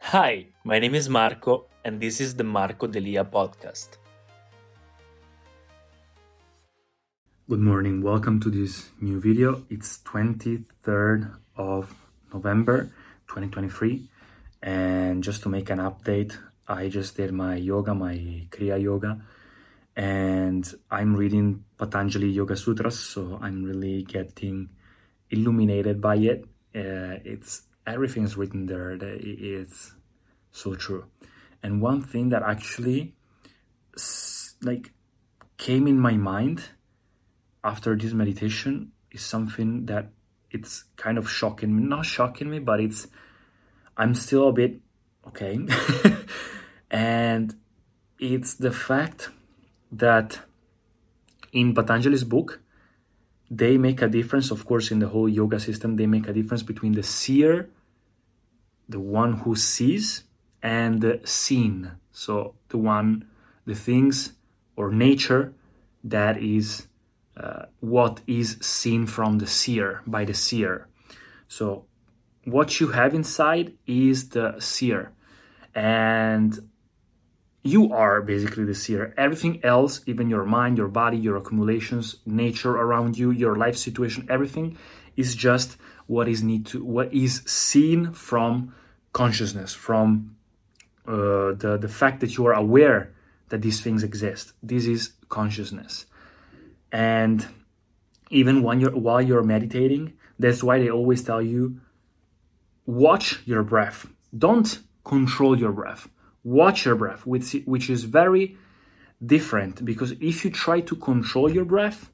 Hi, my name is Marco, and this is the Marco Delia podcast. Good morning, welcome to this new video. It's 23rd of November 2023, and just to make an update, I just did my yoga, my Kriya Yoga, and I'm reading Patanjali Yoga Sutras, so I'm really getting illuminated by it. Uh, it's everything's written there. that It's so true. And one thing that actually like came in my mind after this meditation is something that it's kind of shocking me. Not shocking me, but it's I'm still a bit okay. and it's the fact that in Patanjali's book, they make a difference, of course, in the whole yoga system, they make a difference between the seer, the one who sees, and seen. So the one, the things or nature that is uh, what is seen from the seer, by the seer. So what you have inside is the seer. And you are basically the seer. Everything else, even your mind, your body, your accumulations, nature around you, your life situation, everything is just what is need to what is seen from consciousness, from uh, the the fact that you are aware that these things exist. This is consciousness, and even when you're while you're meditating, that's why they always tell you watch your breath. Don't control your breath. Watch your breath, which which is very different because if you try to control your breath,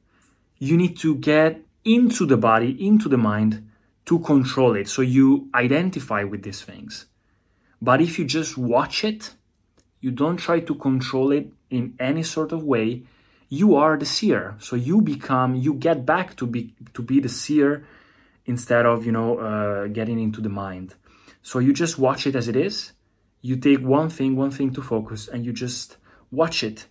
you need to get into the body, into the mind to control it. So you identify with these things. But if you just watch it, you don't try to control it in any sort of way, you are the seer. So you become, you get back to be to be the seer instead of you know uh, getting into the mind. So you just watch it as it is. You take one thing, one thing to focus, and you just watch it.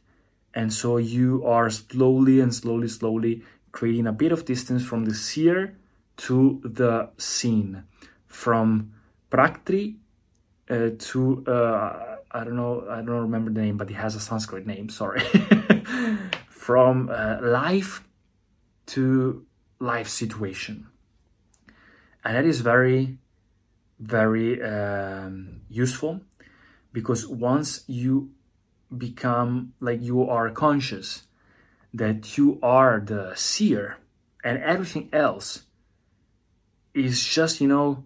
And so you are slowly and slowly, slowly creating a bit of distance from the seer to the seen from prakriti uh, to uh, I don't know, I don't remember the name, but it has a Sanskrit name. Sorry, from uh, life to life situation, and that is very, very um, useful because once you become like you are conscious that you are the seer and everything else is just you know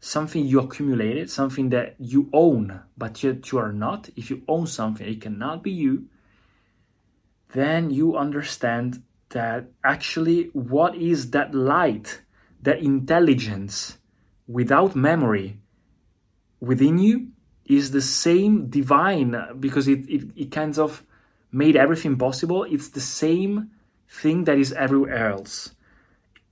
something you accumulated something that you own but yet you are not if you own something it cannot be you then you understand that actually what is that light that intelligence without memory within you is the same divine because it, it, it kind of made everything possible. It's the same thing that is everywhere else.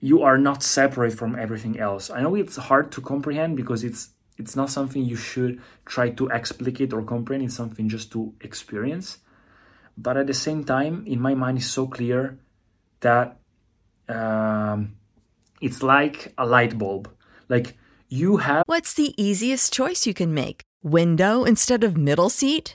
You are not separate from everything else. I know it's hard to comprehend because it's it's not something you should try to explicate or comprehend. It's something just to experience. But at the same time, in my mind, is so clear that um, it's like a light bulb. Like you have What's the easiest choice you can make? Window instead of middle seat?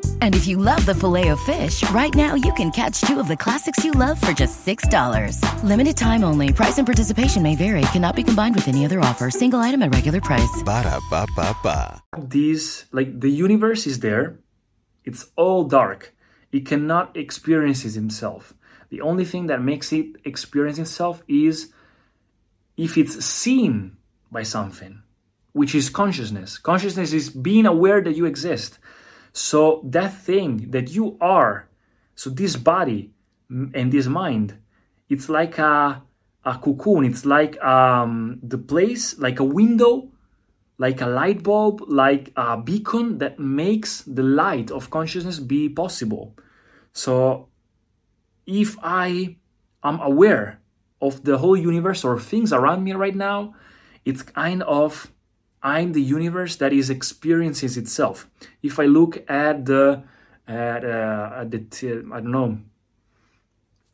And if you love the Filet-O-Fish, right now you can catch two of the classics you love for just $6. Limited time only. Price and participation may vary. Cannot be combined with any other offer. Single item at regular price. Ba da ba ba ba. These, like, the universe is there, it's all dark. It cannot experience it himself. The only thing that makes it experience itself is if it's seen by something, which is consciousness. Consciousness is being aware that you exist. So that thing that you are, so this body and this mind, it's like a, a cocoon. It's like um, the place, like a window, like a light bulb, like a beacon that makes the light of consciousness be possible. So if I am aware of the whole universe or things around me right now, it's kind of I'm the universe that is experiences itself. If I look at the at, uh, at the t- I don't know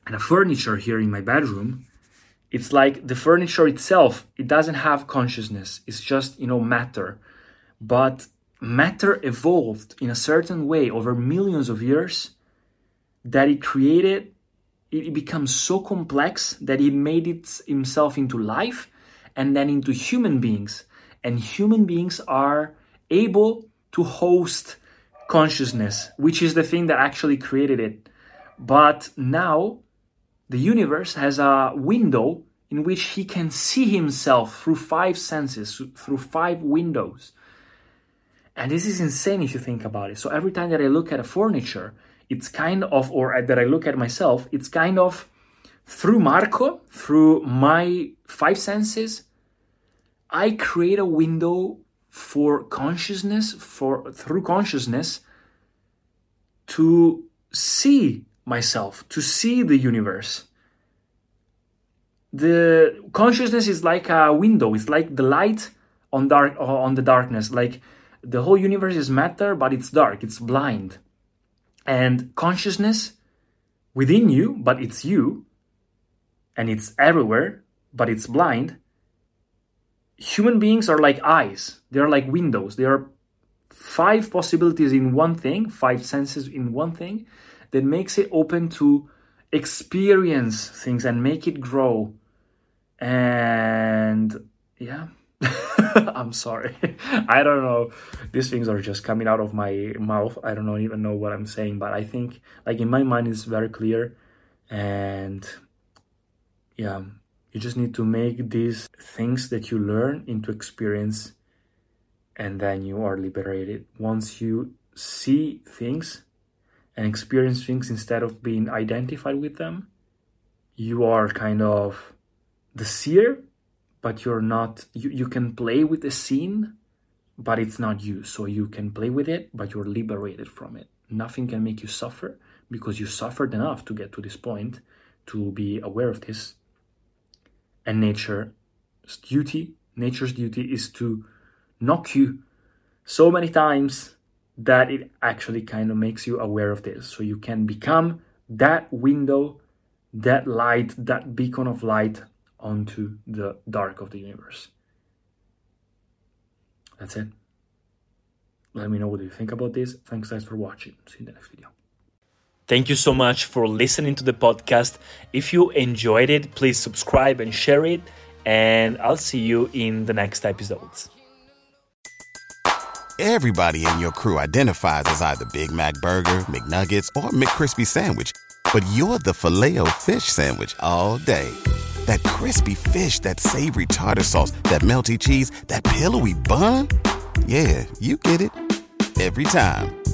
at the furniture here in my bedroom, it's like the furniture itself. It doesn't have consciousness. It's just you know matter, but matter evolved in a certain way over millions of years that it created. It becomes so complex that it made it himself into life and then into human beings and human beings are able to host consciousness, which is the thing that actually created it. But now the universe has a window in which he can see himself through five senses, through five windows. And this is insane if you think about it. So every time that I look at a furniture, it's kind of, or that I look at myself, it's kind of through Marco, through my five senses, I create a window for consciousness, for through consciousness, to see myself, to see the universe. The consciousness is like a window, it's like the light on dark on the darkness. Like the whole universe is matter, but it's dark, it's blind. And consciousness within you, but it's you, and it's everywhere, but it's blind human beings are like eyes. They're like windows. There are five possibilities in one thing five senses in one thing that makes it open to experience things and make it grow. And yeah. I'm sorry. I don't know. These things are just coming out of my mouth. I don't even know what i'm saying but i think like in my mind it's very clear. And yeah you just need to make these things that you learn into experience and then you are liberated. Once you see things and experience things instead of being identified with them, you are kind of the seer, but you're not, you, you can play with the seen, but it's not you. So you can play with it, but you're liberated from it. Nothing can make you suffer because you suffered enough to get to this point to be aware of this and nature's duty nature's duty is to knock you so many times that it actually kind of makes you aware of this. So you can become that window that light that beacon of light onto the dark of the universe. That's it. Let me know what you think about this. Thanks guys for watching. See you in the next video Thank you so much for listening to the podcast. If you enjoyed it, please subscribe and share it. And I'll see you in the next episodes. Everybody in your crew identifies as either Big Mac Burger, McNuggets, or McCrispy Sandwich. But you're the filet fish Sandwich all day. That crispy fish, that savory tartar sauce, that melty cheese, that pillowy bun. Yeah, you get it every time.